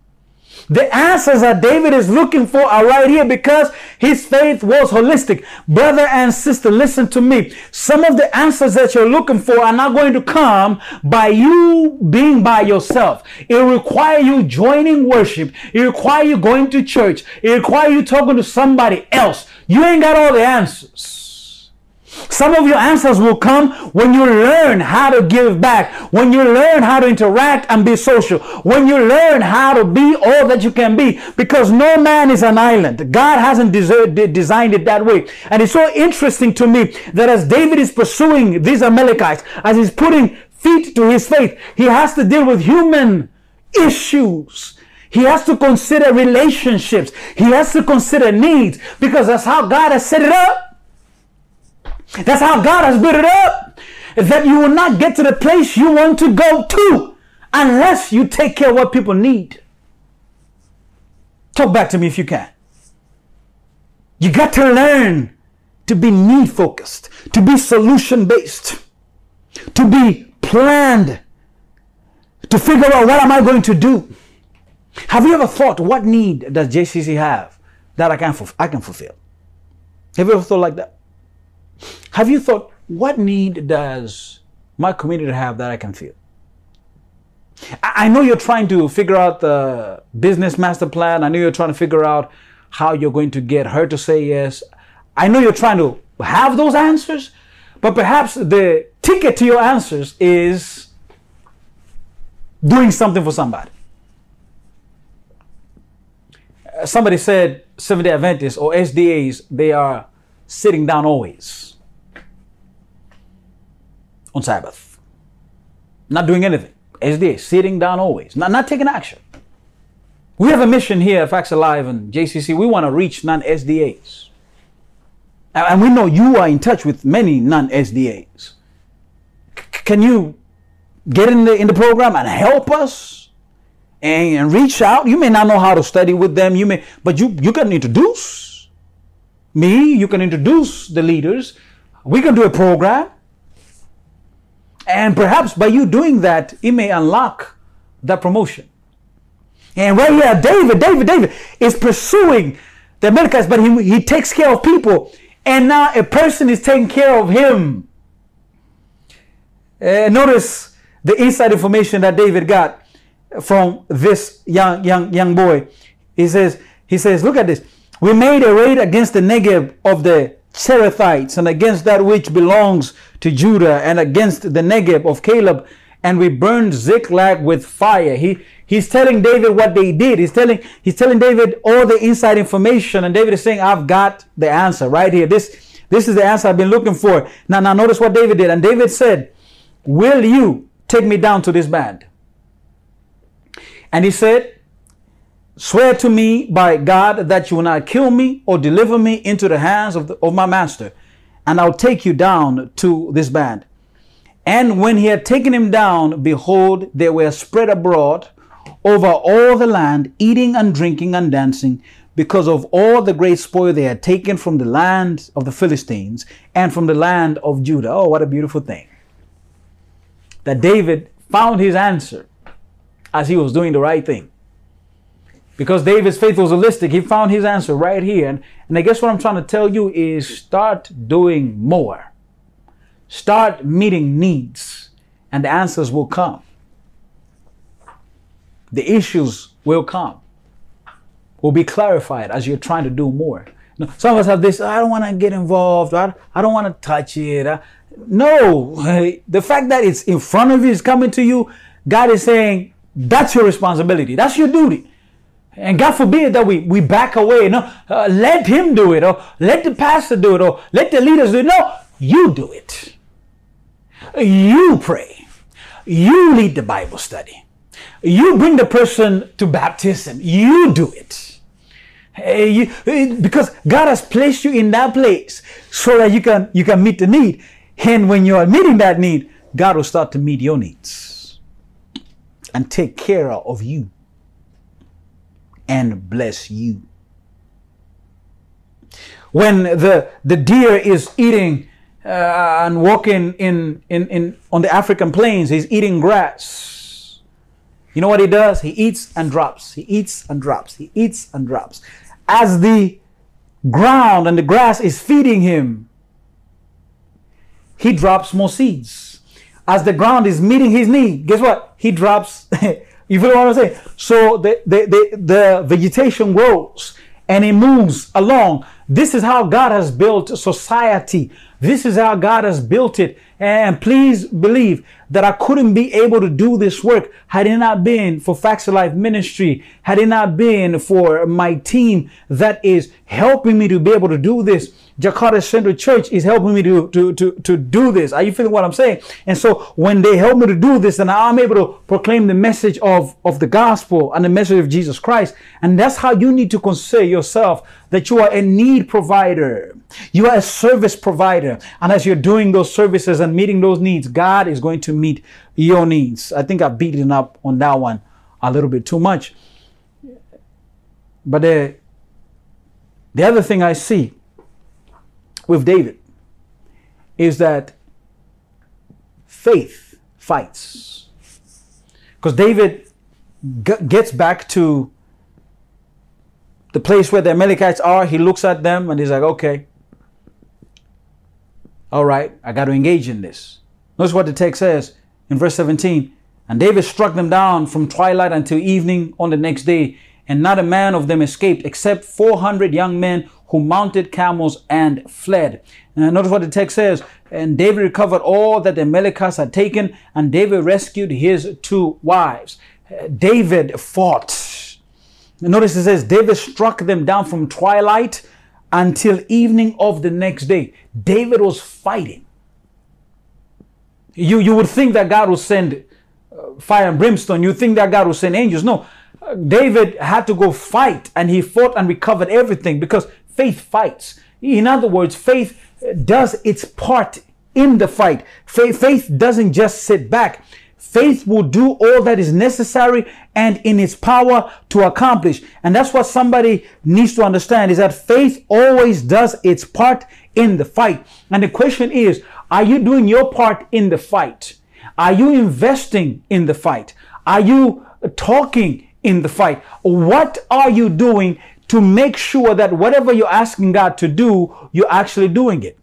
The answers that David is looking for are right here because his faith was holistic. Brother and sister, listen to me. Some of the answers that you're looking for are not going to come by you being by yourself. It requires you joining worship. It requires you going to church. It requires you talking to somebody else. You ain't got all the answers. Some of your answers will come when you learn how to give back, when you learn how to interact and be social, when you learn how to be all that you can be, because no man is an island. God hasn't designed it that way. And it's so interesting to me that as David is pursuing these Amalekites, as he's putting feet to his faith, he has to deal with human issues. He has to consider relationships. He has to consider needs because that's how God has set it up. That's how God has built it up. That you will not get to the place you want to go to unless you take care of what people need. Talk back to me if you can. You got to learn to be need focused, to be solution based, to be planned, to figure out what am I going to do. Have you ever thought what need does JCC have that I can I can fulfill? Have you ever thought like that? Have you thought, what need does my community have that I can feel? I know you're trying to figure out the business master plan. I know you're trying to figure out how you're going to get her to say yes. I know you're trying to have those answers, but perhaps the ticket to your answers is doing something for somebody. Uh, somebody said Seventh day Adventists or SDAs, they are sitting down always on Sabbath. Not doing anything. SDA, sitting down always, not, not taking action. We have a mission here at Facts Alive and JCC. We want to reach non SDAs. And we know you are in touch with many non SDAs. Can you get in the, in the program and help us and, and reach out? You may not know how to study with them, you may, but you, you can introduce me, you can introduce the leaders. We can do a program and perhaps by you doing that, it may unlock that promotion. And right here, David, David, David is pursuing the Amalekites, but he, he takes care of people. And now a person is taking care of him. Uh, notice the inside information that David got from this young, young, young boy. He says, he says, look at this. We made a raid against the Negev of the Cherethites and against that which belongs to Judah and against the Negeb of Caleb and we burned Ziklag with fire. He he's telling David what they did. He's telling he's telling David all the inside information and David is saying I've got the answer right here. This this is the answer I've been looking for. Now now notice what David did and David said, "Will you take me down to this band?" And he said, Swear to me by God that you will not kill me or deliver me into the hands of, the, of my master, and I'll take you down to this band. And when he had taken him down, behold, they were spread abroad over all the land, eating and drinking and dancing, because of all the great spoil they had taken from the land of the Philistines and from the land of Judah. Oh, what a beautiful thing. That David found his answer as he was doing the right thing. Because David's faith was holistic, he found his answer right here. And, and I guess what I'm trying to tell you is start doing more. Start meeting needs, and the answers will come. The issues will come, will be clarified as you're trying to do more. Some of us have this, I don't want to get involved, I, I don't want to touch it. I, no, the fact that it's in front of you, is coming to you, God is saying, that's your responsibility. That's your duty. And God forbid that we, we back away. No, uh, let him do it, or let the pastor do it, or let the leaders do it. No, you do it. You pray. You lead the Bible study. You bring the person to baptism. You do it. You, because God has placed you in that place so that you can you can meet the need. And when you are meeting that need, God will start to meet your needs and take care of you and bless you. When the, the deer is eating uh, and walking in, in, in, on the African plains, he's eating grass. You know what he does? He eats and drops. He eats and drops. He eats and drops. As the ground and the grass is feeding him, he drops more seeds. As the ground is meeting his need, guess what? He drops You feel what I'm saying? So the, the, the, the vegetation grows and it moves along. This is how God has built society. This is how God has built it. And please believe that I couldn't be able to do this work had it not been for Facts of Life Ministry, had it not been for my team that is helping me to be able to do this. Jakarta Central Church is helping me to, to, to, to do this. Are you feeling what I'm saying? And so when they help me to do this, then I'm able to proclaim the message of, of the gospel and the message of Jesus Christ. And that's how you need to consider yourself that you are a need provider. You are a service provider. And as you're doing those services and meeting those needs, God is going to meet your needs. I think I've beaten up on that one a little bit too much. But the, the other thing I see with David is that faith fights. Because David g- gets back to the place where the Amalekites are. He looks at them and he's like, okay, all right, I got to engage in this. Notice what the text says in verse 17. And David struck them down from twilight until evening on the next day, and not a man of them escaped except 400 young men who mounted camels and fled. And notice what the text says. And David recovered all that the Amalekites had taken, and David rescued his two wives. Uh, David fought. Notice it says, David struck them down from twilight until evening of the next day. David was fighting. You, you would think that God would send uh, fire and brimstone. You think that God would send angels. No, David had to go fight and he fought and recovered everything because Faith fights. In other words, faith does its part in the fight. Faith, faith doesn't just sit back. Faith will do all that is necessary and in its power to accomplish. And that's what somebody needs to understand is that faith always does its part in the fight. And the question is, are you doing your part in the fight? Are you investing in the fight? Are you talking in the fight? What are you doing to make sure that whatever you're asking God to do, you're actually doing it.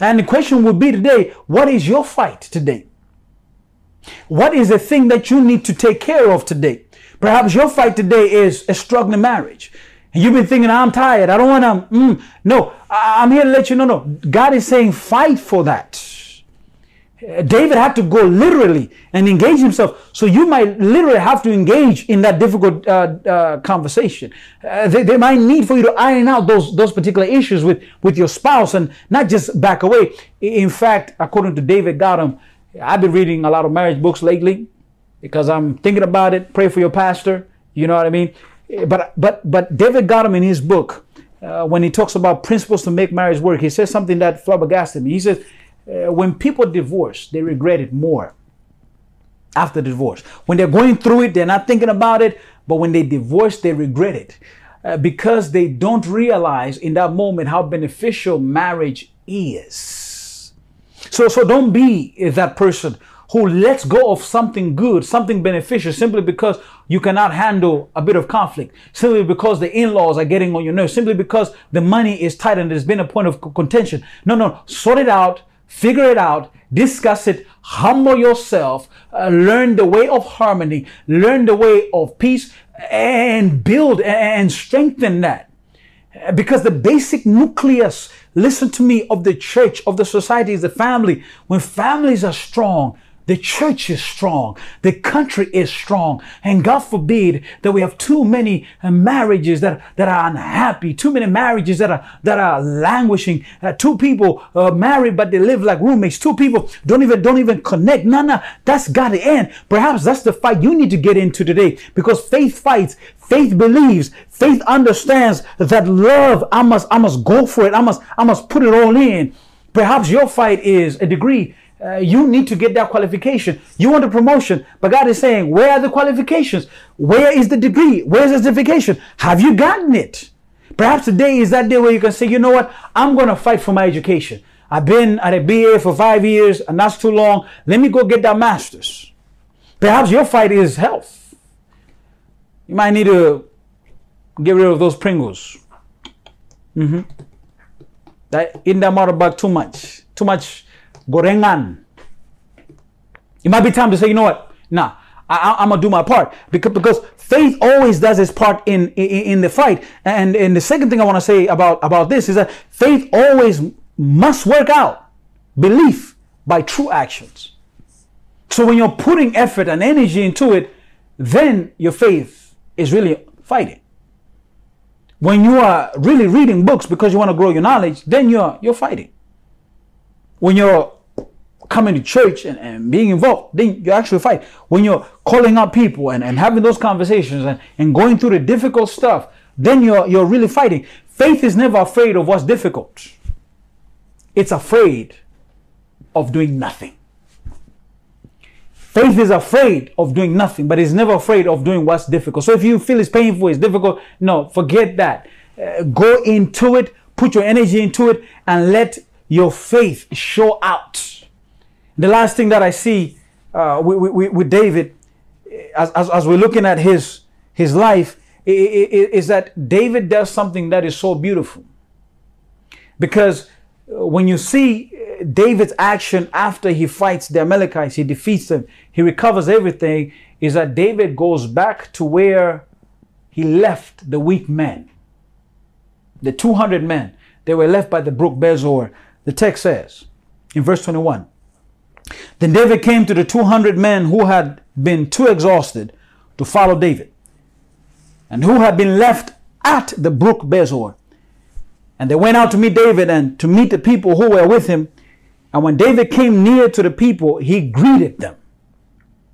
And the question would be today, what is your fight today? What is the thing that you need to take care of today? Perhaps your fight today is a struggling marriage. And you've been thinking, I'm tired. I don't want to. Mm. No, I'm here to let you know. No, God is saying, fight for that. David had to go literally and engage himself. So you might literally have to engage in that difficult uh, uh, conversation. Uh, they, they, might need for you to iron out those those particular issues with with your spouse and not just back away. In fact, according to David Gottman, I've been reading a lot of marriage books lately because I'm thinking about it. Pray for your pastor. You know what I mean? but but but David Gottman in his book uh, when he talks about principles to make marriage work. He says something that flabbergasted me. He says uh, when people divorce, they regret it more after divorce. When they're going through it, they're not thinking about it, but when they divorce, they regret it. Uh, because they don't realize in that moment how beneficial marriage is. So, so don't be that person who lets go of something good, something beneficial, simply because you cannot handle a bit of conflict, simply because the in-laws are getting on your nerves, simply because the money is tight and there's been a point of contention. No, no, sort it out, figure it out, discuss it, humble yourself, uh, learn the way of harmony, learn the way of peace, and build and strengthen that. Because the basic nucleus, listen to me, of the church, of the society is the family. When families are strong, the church is strong. The country is strong. And God forbid that we have too many uh, marriages that, that are unhappy, too many marriages that are, that are languishing. Uh, two people uh, married, but they live like roommates. Two people don't even, don't even connect. No, no, that's got to end. Perhaps that's the fight you need to get into today because faith fights. Faith believes. Faith understands that love, I must, I must go for it. I must, I must put it all in. Perhaps your fight is a degree uh, you need to get that qualification. You want a promotion, but God is saying, where are the qualifications? Where is the degree? Where's the certification? Have you gotten it? Perhaps today is that day where you can say, you know what? I'm going to fight for my education. I've been at a BA for five years and that's too long. Let me go get that master's. Perhaps your fight is health. You might need to get rid of those Pringles. Mm-hmm. That in that motorbike too much. Too much gorengan. It might be time to say, you know what? Nah, I, am gonna do my part because because faith always does its part in, in in the fight. And and the second thing I want to say about about this is that faith always must work out belief by true actions. So when you're putting effort and energy into it, then your faith is really fighting. When you are really reading books because you want to grow your knowledge, then you're you're fighting. When you're coming to church and, and being involved, then you actually fight. When you're calling out people and, and having those conversations and, and going through the difficult stuff, then you're, you're really fighting. Faith is never afraid of what's difficult. It's afraid of doing nothing. Faith is afraid of doing nothing, but it's never afraid of doing what's difficult. So if you feel it's painful, it's difficult, no, forget that. Uh, go into it, put your energy into it, and let your faith show out the last thing that I see uh, with, with, with, David, as, as, as, we're looking at his, his life, is that David does something that is so beautiful. Because uh, when you see uh, David's action after he fights the Amalekites, he defeats them, he recovers everything, is that David goes back to where he left the weak men. The 200 men, they were left by the brook Besor. The text says in verse 21 then David came to the 200 men who had been too exhausted to follow David and who had been left at the brook Besor. And they went out to meet David and to meet the people who were with him. And when David came near to the people, he greeted them.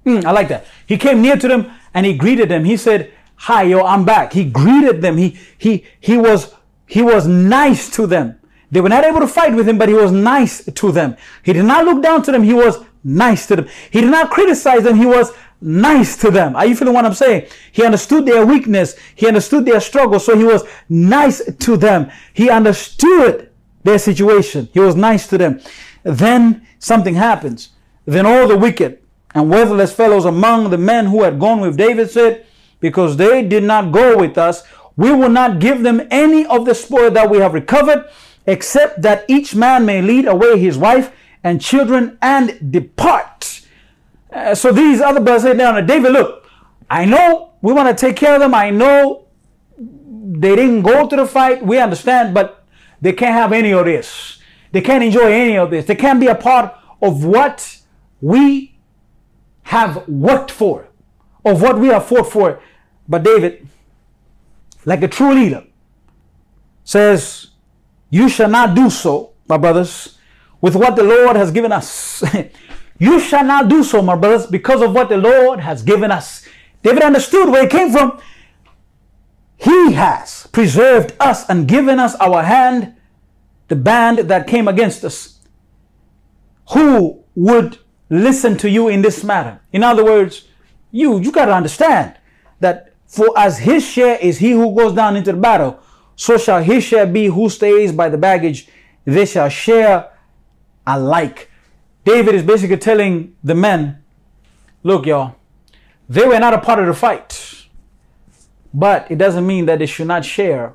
Mm, I like that. He came near to them and he greeted them. He said, "Hi, yo, I'm back." He greeted them. He he he was he was nice to them. They were not able to fight with him, but he was nice to them. He did not look down to them. He was nice to them. He did not criticize them. He was nice to them. Are you feeling what I'm saying? He understood their weakness. He understood their struggle. So he was nice to them. He understood their situation. He was nice to them. Then something happens. Then all the wicked and worthless fellows among the men who had gone with David said, because they did not go with us, we will not give them any of the spoil that we have recovered except that each man may lead away his wife and children and depart. Uh, so these other brothers said, now, David, look, I know we want to take care of them. I know they didn't go to the fight. We understand, but they can't have any of this. They can't enjoy any of this. They can't be a part of what we have worked for, of what we have fought for. But David, like a true leader, says, you shall not do so, my brothers, with what the Lord has given us. you shall not do so, my brothers, because of what the Lord has given us. David understood where it came from. He has preserved us and given us our hand, the band that came against us. Who would listen to you in this matter? In other words, you, you got to understand that for as his share is he who goes down into the battle, so shall his share be who stays by the baggage. They shall share alike. David is basically telling the men, look, y'all, they were not a part of the fight, but it doesn't mean that they should not share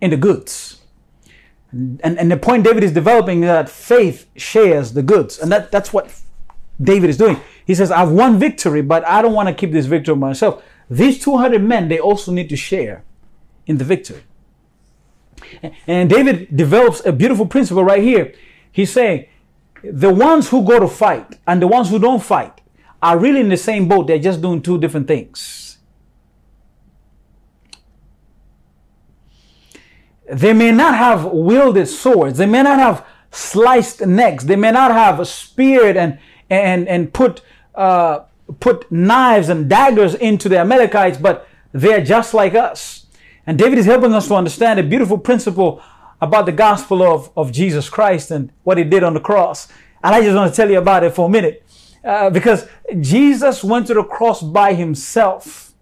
in the goods. And, and the point David is developing is that faith shares the goods. And that, that's what David is doing. He says, I've won victory, but I don't want to keep this victory myself. These 200 men, they also need to share in the victory. And David develops a beautiful principle right here. He's saying, the ones who go to fight and the ones who don't fight are really in the same boat. They're just doing two different things. They may not have wielded swords. They may not have sliced necks. They may not have speared and, and, and put, uh, put knives and daggers into the Amalekites, but they're just like us. And David is helping us to understand a beautiful principle about the gospel of, of Jesus Christ and what he did on the cross. And I just want to tell you about it for a minute. Uh, because Jesus went to the cross by himself.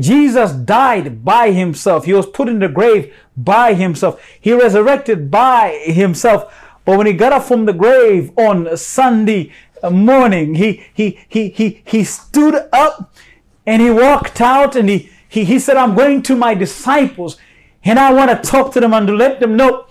Jesus died by himself. He was put in the grave by himself. He resurrected by himself. But when he got up from the grave on Sunday morning, he, he, he, he, he stood up and he walked out and he, he, he said, I'm going to my disciples and I want to talk to them and to let them know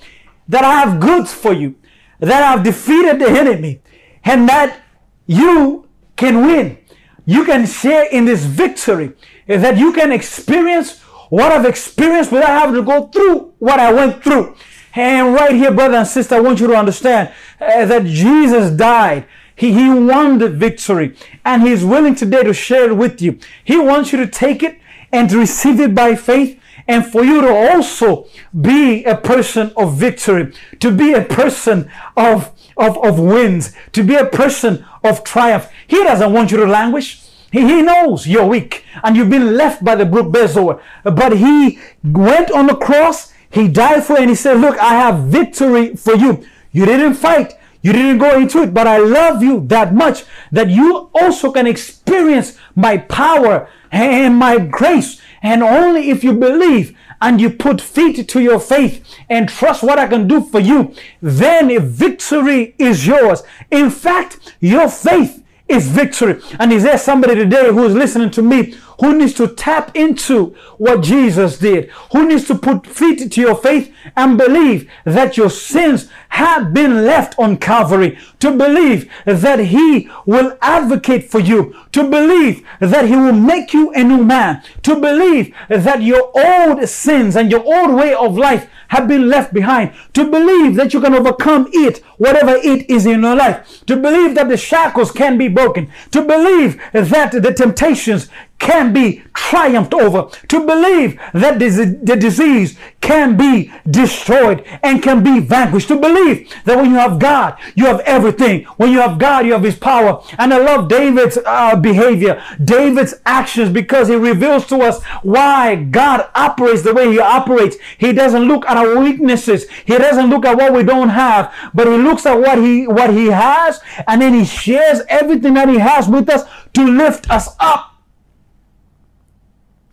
that I have goods for you, that I've defeated the enemy, and that you can win. You can share in this victory, that you can experience what I've experienced without having to go through what I went through. And right here, brother and sister, I want you to understand uh, that Jesus died. He, he won the victory and he's willing today to share it with you. He wants you to take it and to receive it by faith and for you to also be a person of victory, to be a person of, of, of wins, to be a person of triumph. He doesn't want you to languish. He, he knows you're weak and you've been left by the brook Besor. But he went on the cross, he died for you, and he said, Look, I have victory for you. You didn't fight. You didn't go into it, but I love you that much that you also can experience my power and my grace and only if you believe and you put feet to your faith and trust what I can do for you, then victory is yours. In fact, your faith is victory. And is there somebody today who is listening to me who needs to tap into what Jesus did, who needs to put feet to your faith and believe that your sins have been left on Calvary, to believe that He will advocate for you, to believe that He will make you a new man, to believe that your old sins and your old way of life have been left behind, to believe that you can overcome it, whatever it is in your life, to believe that the shackles can be broken, to believe that the temptations can be triumphed over, to believe that the disease can be destroyed and can be vanquished, to believe that when you have God, you have everything. When you have God, you have His power. And I love David's uh, behavior, David's actions, because he reveals to us why God operates the way He operates. He doesn't look at our weaknesses. He doesn't look at what we don't have, but He looks at what He what He has, and then He shares everything that He has with us to lift us up.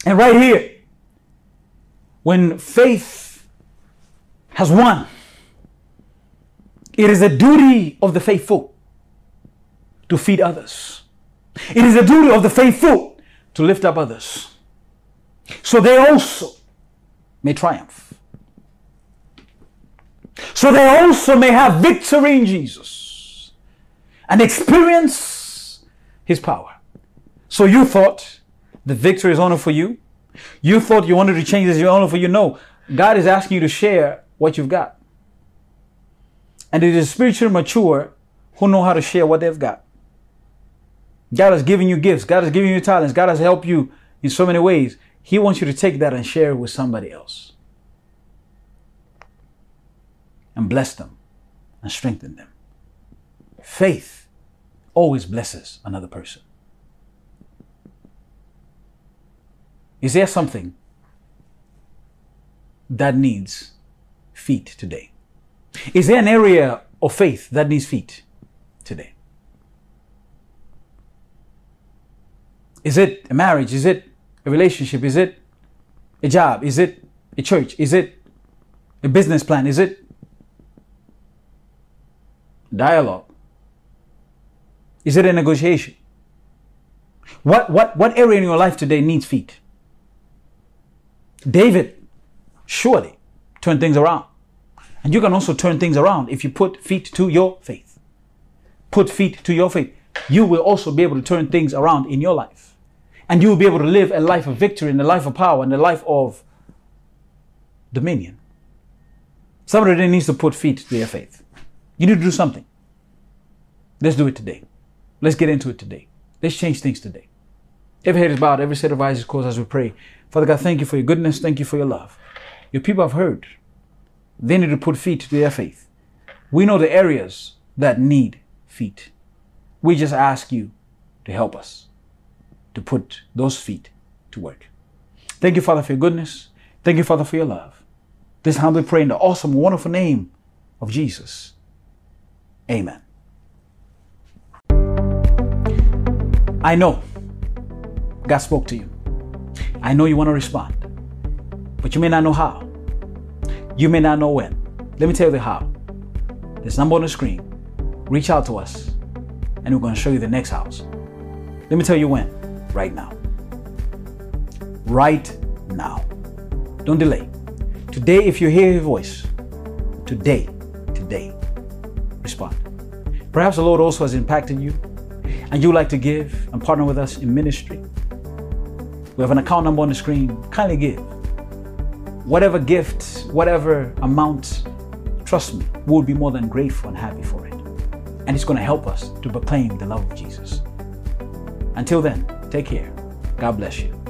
And right here, when faith has won, it is a duty of the faithful to feed others. It is a duty of the faithful to lift up others. So they also may triumph. So they also may have victory in Jesus and experience his power. So you thought the victory is only for you. You thought you wanted to change this, you only for you. No, God is asking you to share what you've got. And it is spiritually mature who know how to share what they've got. God has given you gifts. God has given you talents. God has helped you in so many ways. He wants you to take that and share it with somebody else. And bless them and strengthen them. Faith always blesses another person. Is there something that needs feet today? Is there an area of faith that needs feet today? Is it a marriage? Is it a relationship? Is it a job? Is it a church? Is it a business plan? Is it dialogue? Is it a negotiation? What, what, what area in your life today needs feet? David surely turned things around. And you can also turn things around if you put feet to your faith. Put feet to your faith. You will also be able to turn things around in your life. And you will be able to live a life of victory and a life of power and a life of dominion. Somebody needs to put feet to their faith. You need to do something. Let's do it today. Let's get into it today. Let's change things today. Every head is bowed, every set of eyes is closed as we pray. Father God, thank you for your goodness. Thank you for your love. Your people have heard. They need to put feet to their faith. We know the areas that need feet. We just ask you to help us to put those feet to work. Thank you, Father, for your goodness. Thank you, Father, for your love. This humbly pray in the awesome, wonderful name of Jesus. Amen. I know God spoke to you. I know you want to respond, but you may not know how. You may not know when. Let me tell you the how. This number on the screen. Reach out to us, and we're going to show you the next house. Let me tell you when. Right now. Right now. Don't delay. Today, if you hear his voice, today, today, respond. Perhaps the Lord also has impacted you and you would like to give and partner with us in ministry, we have an account number on the screen. Kindly give. Whatever gift, whatever amount, trust me, we'll be more than grateful and happy for it. And it's going to help us to proclaim the love of Jesus. Until then, take care. God bless you.